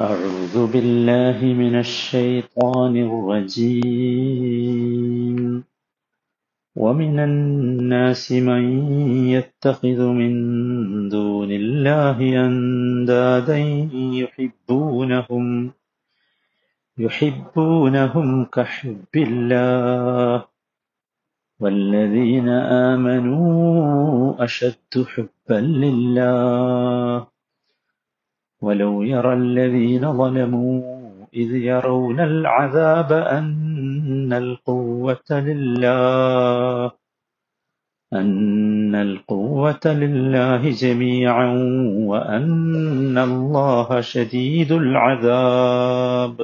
أعوذ بالله من الشيطان الرجيم. ومن الناس من يتخذ من دون الله أندادا يحبونهم يحبونهم كحب الله. والذين آمنوا أشد حبا لله. ولو يرى الذين ظلموا إذ يرون العذاب أن القوة لله أن القوة لله جميعا وأن الله شديد العذاب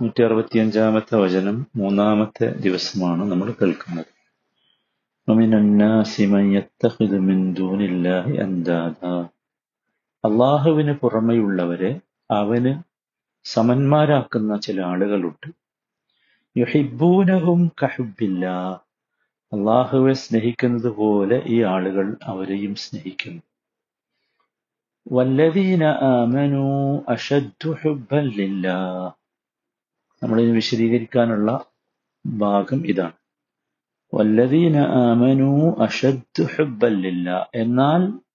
നൂറ്റി അറുപത്തിയഞ്ചാമത്തെ വചനം മൂന്നാമത്തെ ദിവസമാണ് നമ്മൾ കേൾക്കുന്നത് ومن الناس من يتخذ من دون الله أندادا അള്ളാഹുവിന് പുറമെയുള്ളവരെ അവന് സമന്മാരാക്കുന്ന ചില ആളുകളുണ്ട്. യുഹിബൂനഹും കഹുബില്ല. അള്ളാഹുവെ സ്നേഹിക്കുന്നത് പോലെ ഈ ആളുകൾ അവരെയും സ്നേഹിക്കുന്നു. വല്ലദീന ആമനു അഷദ്ദു നമ്മളിന് വിശദീകരിക്കാനുള്ള ഭാഗം ഇതാണ്. വല്ലദീന ആമനു ലില്ലാ. എന്നാൽ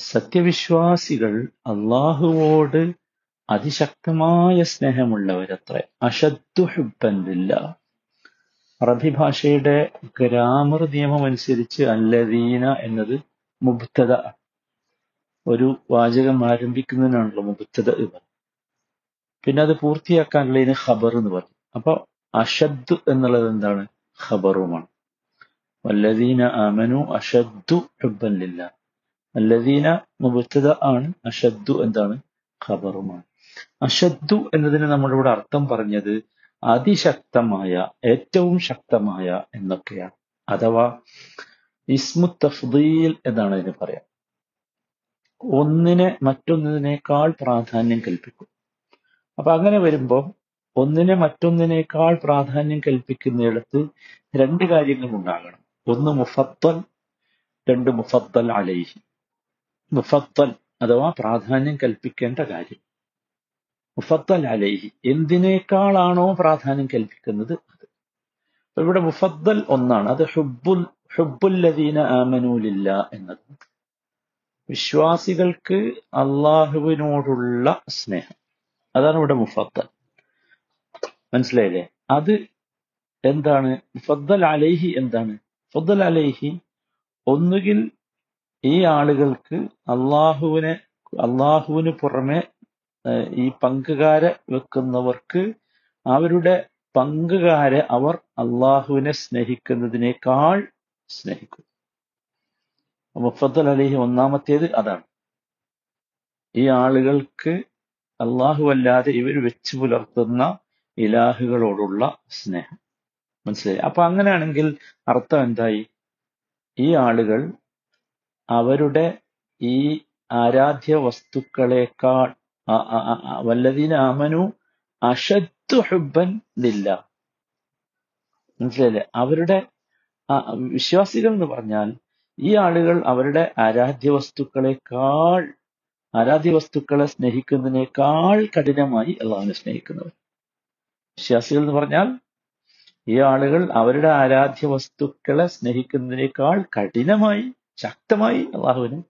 സത്യവിശ്വാസികൾ അള്ളാഹുവോട് അതിശക്തമായ സ്നേഹമുള്ളവരത്രേ. ലില്ലാ. അറബി ഭാഷയുടെ ഗ്രാമർ നിയമം അനുസരിച്ച് അല്ലദീന എന്നത് മുബ്തദ. ഒരു വാചകം ആരംഭിക്കുന്നതിനാണല്ലോ മുബ്തദ എന്ന് പിന്നെ അത് പൂർത്തിയാക്കാനുള്ളതിന് ഖബർ എന്ന് പറയും. അപ്പൊ അഷദ് എന്നുള്ളത് എന്താണ്? ഖബറുമാണ്. വല്ലദീന അമനു അഷദ്ദു ഹുബല്ലില്ല ലില്ലാ. അല്ലദീന മുബത്തത ആണ് അഷദ്ദു എന്താണ്? ഖബറുമാണ്. അഷദ്ദു എന്നതിന് നമ്മളിവിടെ അർത്ഥം പറഞ്ഞത് അതിശക്തമായ ഏറ്റവും ശക്തമായ എന്നൊക്കെയാണ്. അഥവാ ഇസ്മു തഫ്ദീൽ എന്നാണ് ഇതിന് പറയാം. ഒന്നിനെ മറ്റൊന്നിനേക്കാൾ പ്രാധാന്യം കൽപ്പിക്കും. അപ്പൊ അങ്ങനെ വരുമ്പോൾ ഒന്നിനെ മറ്റൊന്നിനേക്കാൾ പ്രാധാന്യം കൽപ്പിക്കുന്നിടത്ത് രണ്ട് കാര്യങ്ങൾ ഉണ്ടാകണം. ഒന്ന് മുഫത്തൽ രണ്ട് മുഫത്തൽ അലൈഹി. മുഫത്തൽ അഥവാ പ്രാധാന്യം കൽപ്പിക്കേണ്ട കാര്യം. മുഫത്തൽ അലൈഹി. എന്തിനേക്കാളാണോ പ്രാധാന്യം കൽപ്പിക്കുന്നത് അത്. ഇവിടെ മുഫദ്ദൽ ഒന്നാണ്. അത് ഹുബുൽ ഹുബുല്ലദീന ആമനൂലില്ല എന്നത്. വിശ്വാസികൾക്ക് അള്ളാഹുവിനോടുള്ള സ്നേഹം. അതാണ് ഇവിടെ മുഫദ്ദൽ. മനസ്സിലായില്ലേ? അത് എന്താണ്? മുഫദ്ദൽ അലൈഹി എന്താണ്? ഫദ്ദൽ അലൈഹി ഒന്നുകിൽ ഈ ആളുകൾക്ക് അള്ളാഹുവിനെ അള്ളാഹുവിന് പുറമെ ഈ പങ്കുകാരെ വെക്കുന്നവർക്ക് അവരുടെ പങ്കുകാരെ അവർ അള്ളാഹുവിനെ സ്നേഹിക്കുന്നതിനേക്കാൾ സ്നേഹിക്കും. മുഫത്തൽ അലിഹി ഒന്നാമത്തേത് അതാണ്. ഈ ആളുകൾക്ക് അള്ളാഹു അല്ലാതെ ഇവർ വെച്ച് പുലർത്തുന്ന ഇലാഹുകളോടുള്ള സ്നേഹം. മനസ്സിലായി? അപ്പൊ അങ്ങനെയാണെങ്കിൽ അർത്ഥം എന്തായി? ഈ ആളുകൾ അവരുടെ ഈ ആരാധ്യ വസ്തുക്കളെക്കാൾ വല്ലതീന അമനു അഷദ്ദു ഹുബൻ ലില്ല. മനസ്സിലല്ലേ അവരുടെ വിശ്വാസികൾ എന്ന് പറഞ്ഞാൽ ഈ ആളുകൾ അവരുടെ ആരാധ്യ വസ്തുക്കളെക്കാൾ ആരാധ്യ വസ്തുക്കളെ സ്നേഹിക്കുന്നതിനേക്കാൾ കഠിനമായി അള്ളാഹുവിനെ സ്നേഹിക്കുന്നവർ. വിശ്വാസികൾ എന്ന് പറഞ്ഞാൽ ഈ ആളുകൾ അവരുടെ ആരാധ്യ വസ്തുക്കളെ സ്നേഹിക്കുന്നതിനേക്കാൾ കഠിനമായി ശക്തമായി അള്ളാഹുവിനെ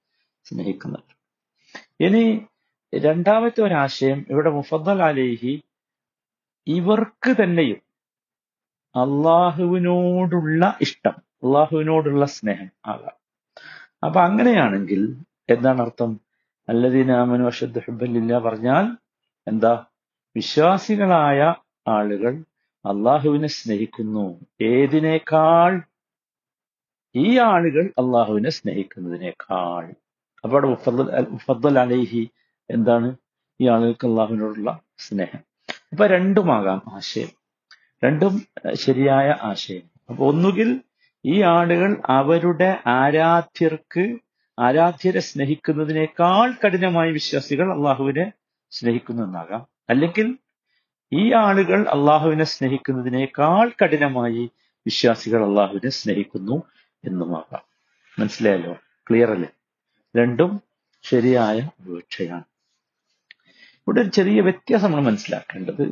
സ്നേഹിക്കുന്നവർ ഇനി രണ്ടാമത്തെ ഒരാശയം ഇവിടെ മുഫദ്ദൽ അലേഹി ഇവർക്ക് തന്നെയും അള്ളാഹുവിനോടുള്ള ഇഷ്ടം അള്ളാഹുവിനോടുള്ള സ്നേഹം ആകാം. അപ്പൊ അങ്ങനെയാണെങ്കിൽ എന്താണ് അർത്ഥം? അല്ലദീനാമനു അഷദ് ഹുബല്ലില്ല പറഞ്ഞാൽ എന്താ? വിശ്വാസികളായ ആളുകൾ അള്ളാഹുവിനെ സ്നേഹിക്കുന്നു. ഏതിനേക്കാൾ ഈ ആളുകൾ അള്ളാഹുവിനെ സ്നേഹിക്കുന്നതിനേക്കാൾ. അപ്പൊ അവിടെ മുഫദ്ദൽ അലൈഹി എന്താണ്? ഈ ആളുകൾക്ക് അള്ളാഹുവിനോടുള്ള സ്നേഹം. അപ്പൊ രണ്ടുമാകാം ആശയം. രണ്ടും ശരിയായ ആശയം. അപ്പൊ ഒന്നുകിൽ ഈ ആളുകൾ അവരുടെ ആരാധ്യർക്ക് ആരാധ്യരെ സ്നേഹിക്കുന്നതിനേക്കാൾ കഠിനമായി വിശ്വാസികൾ അള്ളാഹുവിനെ സ്നേഹിക്കുന്നു എന്നാകാം അല്ലെങ്കിൽ ഈ ആളുകൾ അള്ളാഹുവിനെ സ്നേഹിക്കുന്നതിനേക്കാൾ കഠിനമായി വിശ്വാസികൾ അള്ളാഹുവിനെ സ്നേഹിക്കുന്നു. എന്നുമാകാം മനസ്സിലായല്ലോ? ക്ലിയർ അല്ലേ രണ്ടും ശരിയായ ഉപേക്ഷയാണ് ഇവിടെ ഒരു ചെറിയ വ്യത്യാസം നമ്മൾ മനസ്സിലാക്കേണ്ടത്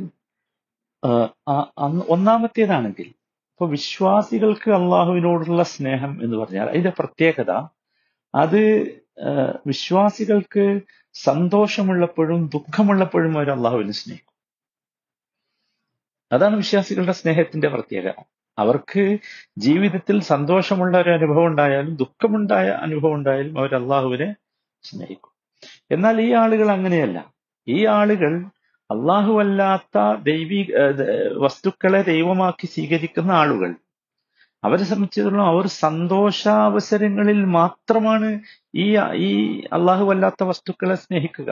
ഒന്നാമത്തേതാണെങ്കിൽ ഇപ്പൊ വിശ്വാസികൾക്ക് അള്ളാഹുവിനോടുള്ള സ്നേഹം എന്ന് പറഞ്ഞാൽ അതിന്റെ പ്രത്യേകത അത് വിശ്വാസികൾക്ക് സന്തോഷമുള്ളപ്പോഴും ദുഃഖമുള്ളപ്പോഴും അവർ അള്ളാഹുവിനെ സ്നേഹിക്കും. അതാണ് വിശ്വാസികളുടെ സ്നേഹത്തിന്റെ പ്രത്യേകത. അവർക്ക് ജീവിതത്തിൽ സന്തോഷമുള്ള ഒരു അനുഭവം ഉണ്ടായാലും ദുഃഖമുണ്ടായ അനുഭവം ഉണ്ടായാലും അവർ അള്ളാഹുവിനെ സ്നേഹിക്കും. എന്നാൽ ഈ ആളുകൾ അങ്ങനെയല്ല. ഈ ആളുകൾ അള്ളാഹുവല്ലാത്ത ദൈവീ വസ്തുക്കളെ ദൈവമാക്കി സ്വീകരിക്കുന്ന ആളുകൾ. അവരെ സംബന്ധിച്ചിടത്തോളം അവർ സന്തോഷാവസരങ്ങളിൽ മാത്രമാണ് ഈ ഈ അള്ളാഹുവല്ലാത്ത വസ്തുക്കളെ സ്നേഹിക്കുക.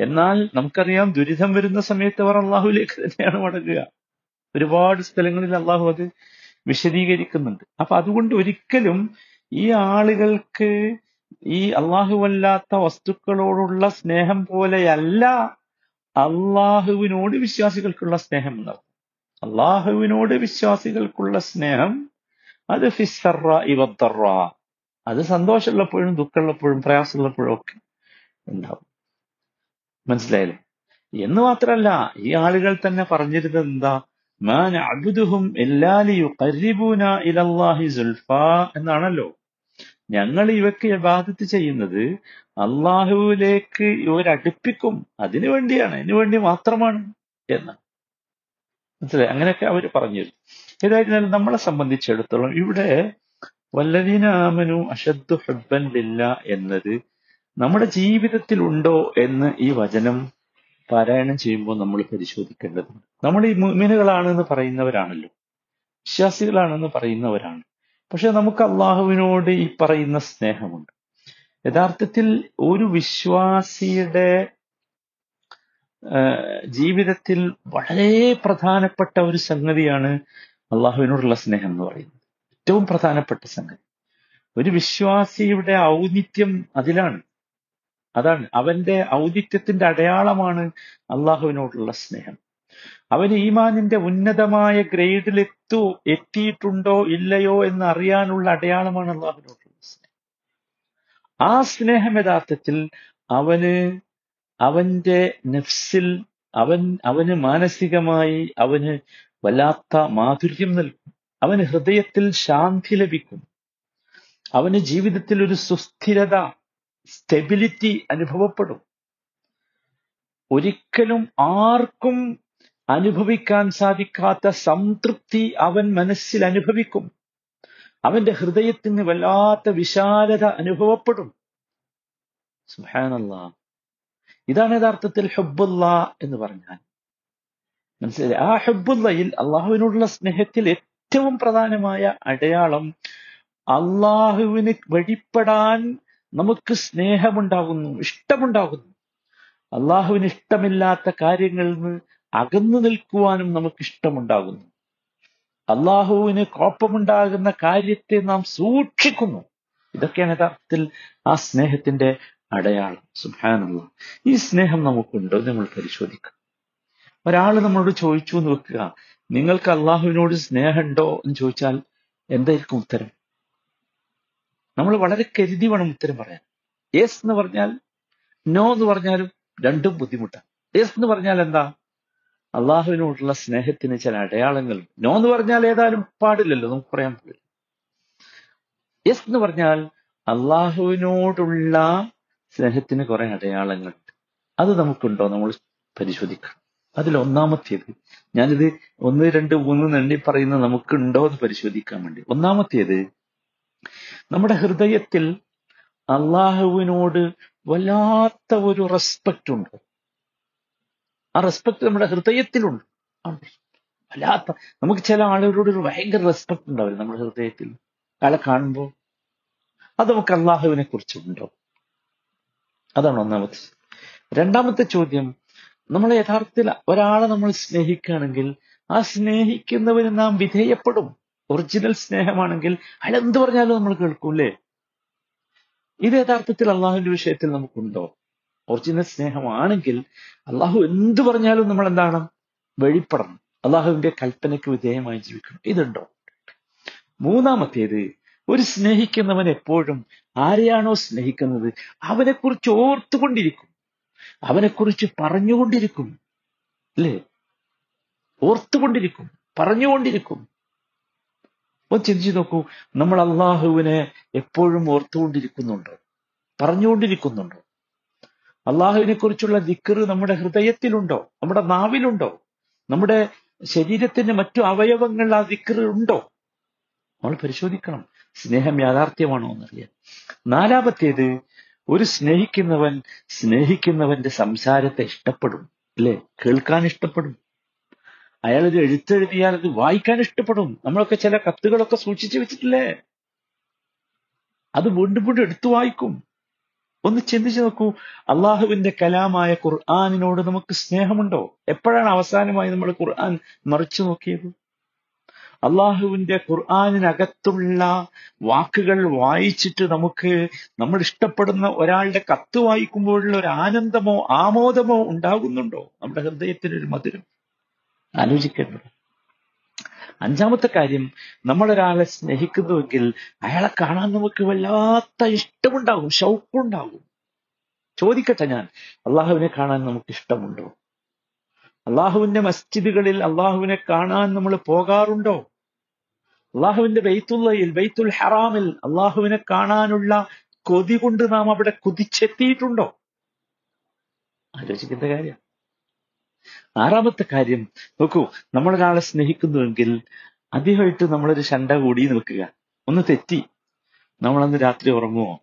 എന്നാൽ നമുക്കറിയാം ദുരിതം വരുന്ന സമയത്ത് അവർ അള്ളാഹുലേക്ക് തന്നെയാണ് മടങ്ങുക. ഒരുപാട് സ്ഥലങ്ങളിൽ അള്ളാഹു അത് വിശദീകരിക്കുന്നുണ്ട്. അപ്പൊ അതുകൊണ്ട് ഒരിക്കലും ഈ ആളുകൾക്ക് ഈ അള്ളാഹുവല്ലാത്ത വസ്തുക്കളോടുള്ള സ്നേഹം പോലെയല്ല അള്ളാഹുവിനോട് വിശ്വാസികൾക്കുള്ള സ്നേഹം ഉണ്ടാവും അള്ളാഹുവിനോട് വിശ്വാസികൾക്കുള്ള സ്നേഹം അത് ഫിസ്സറ ഇവത്തറ അത് സന്തോഷമുള്ളപ്പോഴും ദുഃഖമുള്ളപ്പോഴും പ്രയാസമുള്ളപ്പോഴും ഒക്കെ ഉണ്ടാവും. മനസ്സിലായില്ലേ? എന്ന് മാത്രമല്ല ഈ ആളുകൾ തന്നെ പറഞ്ഞിരുന്നത് എന്താ? മാൻ അബുദുഹും യുഖർരിബൂന ഇലല്ലാഹി സുൽഫാ എന്നാണല്ലോ. ഞങ്ങൾ ഇവക്ക് ഇബാദത്ത് ചെയ്യുന്നത് അള്ളാഹുവിലേക്ക് ഇവരടുപ്പിക്കും. അതിനു വേണ്ടിയാണ്. അതിനു വേണ്ടി മാത്രമാണ് എന്ന്. മനസ്സിലായി? അങ്ങനെയൊക്കെ അവർ പറഞ്ഞു. ഏതായിരുന്നാലും നമ്മളെ സംബന്ധിച്ചിടത്തോളം ഇവിടെ വല്ലദീന ആമനു അഷദ്ദു ഹബ്ബൻ ലില്ല എന്നത് നമ്മുടെ ജീവിതത്തിൽ ഉണ്ടോ എന്ന് ഈ വചനം പാരായണം ചെയ്യുമ്പോൾ നമ്മൾ പരിശോധിക്കേണ്ടതുണ്ട്. നമ്മൾ ഈ മുഅ്മിനുകളാണെന്ന് പറയുന്നവരാണല്ലോ. വിശ്വാസികളാണെന്ന് പറയുന്നവരാണ്. പക്ഷെ നമുക്ക് അള്ളാഹുവിനോട് ഈ പറയുന്ന സ്നേഹമുണ്ട്. യഥാർത്ഥത്തിൽ ഒരു വിശ്വാസിയുടെ ജീവിതത്തിൽ വളരെ പ്രധാനപ്പെട്ട ഒരു സംഗതിയാണ് അള്ളാഹുവിനോടുള്ള സ്നേഹം എന്ന് പറയുന്നത്. ഏറ്റവും പ്രധാനപ്പെട്ട സംഗതി. ഒരു വിശ്വാസിയുടെ ഔന്നിത്യം അതിലാണ്. അതാണ് അവന്റെ ഔദിത്യത്തിന്റെ അടയാളമാണ് അള്ളാഹുവിനോടുള്ള സ്നേഹം. അവന് ഈമാനിന്റെ ഉന്നതമായ ഗ്രേഡിൽ എത്തു എത്തിയിട്ടുണ്ടോ ഇല്ലയോ എന്ന് അറിയാനുള്ള അടയാളമാണ് അള്ളാഹുവിനോടുള്ള സ്നേഹം. ആ സ്നേഹം യഥാർത്ഥത്തിൽ അവന് അവന്റെ നെഫ്സിൽ അവൻ അവന് മാനസികമായി അവന് വല്ലാത്ത മാധുര്യം നൽകും. അവന് ഹൃദയത്തിൽ ശാന്തി ലഭിക്കും. അവന് ജീവിതത്തിൽ ഒരു സുസ്ഥിരത സ്റ്റെബിലിറ്റി അനുഭവപ്പെടും. ഒരിക്കലും ആർക്കും അനുഭവിക്കാൻ സാധിക്കാത്ത സംതൃപ്തി അവൻ മനസ്സിൽ അനുഭവിക്കും. അവന്റെ ഹൃദയത്തിന് വല്ലാത്ത വിശാലത അനുഭവപ്പെടും. സുഹാനല്ലാ ഇതാണ് യഥാർത്ഥത്തിൽ ഹബ്ബുല്ല എന്ന് പറഞ്ഞാൽ. മനസ്സിലായി? ആ ഹബ്ബുല്ലയിൽ അള്ളാഹുവിനോടുള്ള സ്നേഹത്തിൽ ഏറ്റവും പ്രധാനമായ അടയാളം അള്ളാഹുവിന് വഴിപ്പെടാൻ നമുക്ക് സ്നേഹമുണ്ടാകുന്നു ഇഷ്ടമുണ്ടാകുന്നു അള്ളാഹുവിന് ഇഷ്ടമില്ലാത്ത കാര്യങ്ങളിൽ നിന്ന് അകന്നു നിൽക്കുവാനും നമുക്ക് ഇഷ്ടമുണ്ടാകുന്നു അള്ളാഹുവിന് കോപ്പമുണ്ടാകുന്ന കാര്യത്തെ നാം സൂക്ഷിക്കുന്നു. ഇതൊക്കെയാണ് യഥാർത്ഥത്തിൽ ആ സ്നേഹത്തിന്റെ അടയാളം. സുഹാനുള്ള ഈ സ്നേഹം നമുക്കുണ്ടോ? നമ്മൾ പരിശോധിക്കാം. ഒരാൾ നമ്മളോട് ചോദിച്ചു എന്ന് വെക്കുക. നിങ്ങൾക്ക് അള്ളാഹുവിനോട് സ്നേഹമുണ്ടോ എന്ന് ചോദിച്ചാൽ എന്തായിരിക്കും ഉത്തരം? നമ്മൾ വളരെ കരുതി വേണം ഉത്തരം പറയാൻ. യെസ് എന്ന് പറഞ്ഞാൽ നോ എന്ന് പറഞ്ഞാലും രണ്ടും ബുദ്ധിമുട്ടാണ്. യെസ് എന്ന് പറഞ്ഞാൽ എന്താ? അള്ളാഹുവിനോടുള്ള സ്നേഹത്തിന് ചില അടയാളങ്ങൾ. നോ എന്ന് പറഞ്ഞാൽ ഏതായാലും പാടില്ലല്ലോ നമുക്ക് പറയാൻ പറ്റില്ല യെസ് എന്ന് പറഞ്ഞാൽ അള്ളാഹുവിനോടുള്ള സ്നേഹത്തിന് കുറെ അടയാളങ്ങളുണ്ട്. അത് നമുക്കുണ്ടോ? നമ്മൾ പരിശോധിക്കണം. അതിൽ ഒന്നാമത്തേത് ഞാനിത് ഒന്ന് രണ്ട് മൂന്ന് എണ്ണി പറയുന്നത് നമുക്കുണ്ടോ എന്ന് പരിശോധിക്കാൻ വേണ്ടി. ഒന്നാമത്തേത് നമ്മുടെ ഹൃദയത്തിൽ അള്ളാഹുവിനോട് വല്ലാത്ത ഒരു റെസ്പെക്റ്റ് ഉണ്ട്. ആ റെസ്പെക്ട് നമ്മുടെ ഹൃദയത്തിലുണ്ട്. വല്ലാത്ത. നമുക്ക് ചില ആളുകളോട് ഒരു ഭയങ്കര റെസ്പെക്ട് ഉണ്ടാവില്ല നമ്മുടെ ഹൃദയത്തിൽ. അയാളെ കാണുമ്പോൾ. അത് നമുക്ക് അള്ളാഹുവിനെ കുറിച്ചുണ്ടോ അതാണ് ഒന്നാമത്തെ രണ്ടാമത്തെ ചോദ്യം നമ്മൾ യഥാർത്ഥത്തിൽ ഒരാളെ നമ്മൾ സ്നേഹിക്കുകയാണെങ്കിൽ ആ സ്നേഹിക്കുന്നവന് നാം വിധേയപ്പെടും. ഒറിജിനൽ സ്നേഹമാണെങ്കിൽ അയാൾ എന്ത് പറഞ്ഞാലും നമ്മൾ കേൾക്കൂലേ ഇത് യഥാർത്ഥത്തിൽ അള്ളാഹുവിന്റെ വിഷയത്തിൽ നമുക്കുണ്ടോ? ഒറിജിനൽ സ്നേഹമാണെങ്കിൽ അള്ളാഹു എന്ത് പറഞ്ഞാലും നമ്മൾ എന്താണ്? വെളിപ്പെടണം. അള്ളാഹുവിന്റെ കൽപ്പനയ്ക്ക് വിധേയമായി ജീവിക്കണം. ഇതുണ്ടോ? മൂന്നാമത്തേത് ഒരു സ്നേഹിക്കുന്നവൻ എപ്പോഴും ആരെയാണോ സ്നേഹിക്കുന്നത് അവനെക്കുറിച്ച് ഓർത്തുകൊണ്ടിരിക്കും. അവനെക്കുറിച്ച് പറഞ്ഞുകൊണ്ടിരിക്കും. അല്ലേ? ഓർത്തുകൊണ്ടിരിക്കും. പറഞ്ഞുകൊണ്ടിരിക്കും. ഒന്ന് ചിന്തിച്ചു നോക്കൂ നമ്മൾ അള്ളാഹുവിനെ എപ്പോഴും ഓർത്തുകൊണ്ടിരിക്കുന്നുണ്ടോ. പറഞ്ഞുകൊണ്ടിരിക്കുന്നുണ്ടോ. അള്ളാഹുവിനെ കുറിച്ചുള്ള ദിക്കറ് നമ്മുടെ ഹൃദയത്തിലുണ്ടോ? നമ്മുടെ നാവിലുണ്ടോ? നമ്മുടെ ശരീരത്തിന്റെ മറ്റു അവയവങ്ങൾ ആ ദിക്കറ് ഉണ്ടോ? നമ്മൾ പരിശോധിക്കണം. സ്നേഹം യാഥാർത്ഥ്യമാണോ എന്നറിയാൻ. നാലാമത്തേത് ഒരു സ്നേഹിക്കുന്നവൻ സ്നേഹിക്കുന്നവന്റെ സംസാരത്തെ ഇഷ്ടപ്പെടും. അല്ലെ? കേൾക്കാൻ ഇഷ്ടപ്പെടും. അയാൾ ഇത് എഴുത്തെഴുതിയാൽ അത് വായിക്കാൻ ഇഷ്ടപ്പെടും. നമ്മളൊക്കെ ചില കത്തുകളൊക്കെ സൂക്ഷിച്ചു വെച്ചിട്ടില്ലേ? അത് വീണ്ടും വീണ്ടും എടുത്തു വായിക്കും. ഒന്ന് ചിന്തിച്ചു നോക്കൂ. അള്ളാഹുവിന്റെ കലാമായ ഖുർആാനിനോട് നമുക്ക് സ്നേഹമുണ്ടോ? എപ്പോഴാണ് അവസാനമായി നമ്മൾ ഖുർആൻ മറിച്ചു നോക്കിയത്? അള്ളാഹുവിന്റെ ഖുർആാനിനകത്തുള്ള വാക്കുകൾ വായിച്ചിട്ട് നമുക്ക് നമ്മൾ ഇഷ്ടപ്പെടുന്ന ഒരാളുടെ കത്ത് വായിക്കുമ്പോഴുള്ള ഒരു ആനന്ദമോ ആമോദമോ ഉണ്ടാകുന്നുണ്ടോ? നമ്മുടെ ഹൃദയത്തിനൊരു മധുരം. ആലോചിക്കേണ്ടത് അഞ്ചാമത്തെ കാര്യം നമ്മൾ ഒരാളെ സ്നേഹിക്കുന്നുവെങ്കിൽ അയാളെ കാണാൻ നമുക്ക് വല്ലാത്ത ഇഷ്ടമുണ്ടാകും ഷൗക്കുണ്ടാകും ചോദിക്കട്ടെ ഞാൻ അള്ളാഹുവിനെ കാണാൻ നമുക്ക് ഇഷ്ടമുണ്ടോ? അള്ളാഹുവിന്റെ മസ്ജിദുകളിൽ അള്ളാഹുവിനെ കാണാൻ നമ്മൾ പോകാറുണ്ടോ? അള്ളാഹുവിന്റെ ബെയ്ത്തുള്ളയിൽ ബെയ്ത്തുൽ ഹറാമിൽ അള്ളാഹുവിനെ കാണാനുള്ള കൊതി കൊണ്ട് നാം അവിടെ കുതിച്ചെത്തിയിട്ടുണ്ടോ? ആലോചിക്കേണ്ട കാര്യം. ആറാമത്തെ കാര്യം നോക്കൂ നമ്മൾ നമ്മളൊരാളെ സ്നേഹിക്കുന്നുവെങ്കിൽ ആദ്യമായിട്ട് നമ്മളൊരു ശണ്ട കൂടി നിൽക്കുക. ഒന്ന് തെറ്റി. നമ്മളന്ന് രാത്രി ഉറങ്ങുമോ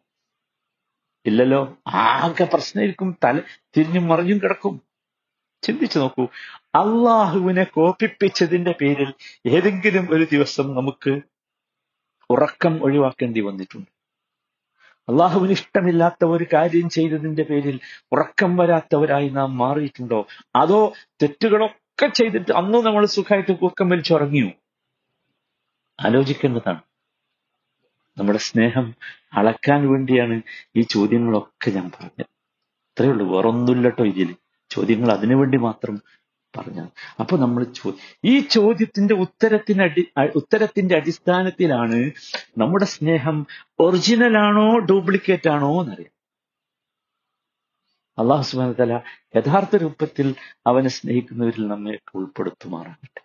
ഇല്ലല്ലോ. ആകെ പ്രശ്നമായിരിക്കും. തല തിരിഞ്ഞും മറിഞ്ഞും കിടക്കും. ചിന്തിച്ചു നോക്കൂ. അള്ളാഹുവിനെ കോപ്പിപ്പിച്ചതിന്റെ പേരിൽ ഏതെങ്കിലും ഒരു ദിവസം നമുക്ക് ഉറക്കം ഒഴിവാക്കേണ്ടി വന്നിട്ടുണ്ട്. അള്ളാഹുവിന് ഇഷ്ടമില്ലാത്ത ഒരു കാര്യം ചെയ്തതിന്റെ പേരിൽ ഉറക്കം വരാത്തവരായി നാം മാറിയിട്ടുണ്ടോ? അതോ തെറ്റുകളൊക്കെ ചെയ്തിട്ട് അന്ന് നമ്മൾ സുഖമായിട്ട് ഉറക്കം വലിച്ചുറങ്ങിയോ ആലോചിക്കേണ്ടതാണ്. നമ്മുടെ സ്നേഹം അളക്കാൻ വേണ്ടിയാണ് ഈ ചോദ്യങ്ങളൊക്കെ ഞാൻ പറഞ്ഞത്. അത്രയേ ഉള്ളൂ. വേറൊന്നുമില്ലട്ടോ ഇതിൽ ചോദ്യങ്ങൾ അതിനു വേണ്ടി മാത്രം പറഞ്ഞത് അപ്പൊ നമ്മൾ ഈ ചോദ്യത്തിന്റെ ഉത്തരത്തിന് അടി ഉത്തരത്തിന്റെ അടിസ്ഥാനത്തിലാണ് നമ്മുടെ സ്നേഹം ഒറിജിനൽ ആണോ ഡ്യൂപ്ലിക്കേറ്റ് ആണോ എന്നറിയാം. അള്ളാഹു സുബാന തല യഥാർത്ഥ രൂപത്തിൽ അവനെ സ്നേഹിക്കുന്നവരിൽ നമ്മെ ഉൾപ്പെടുത്തുമാറാകട്ടെ.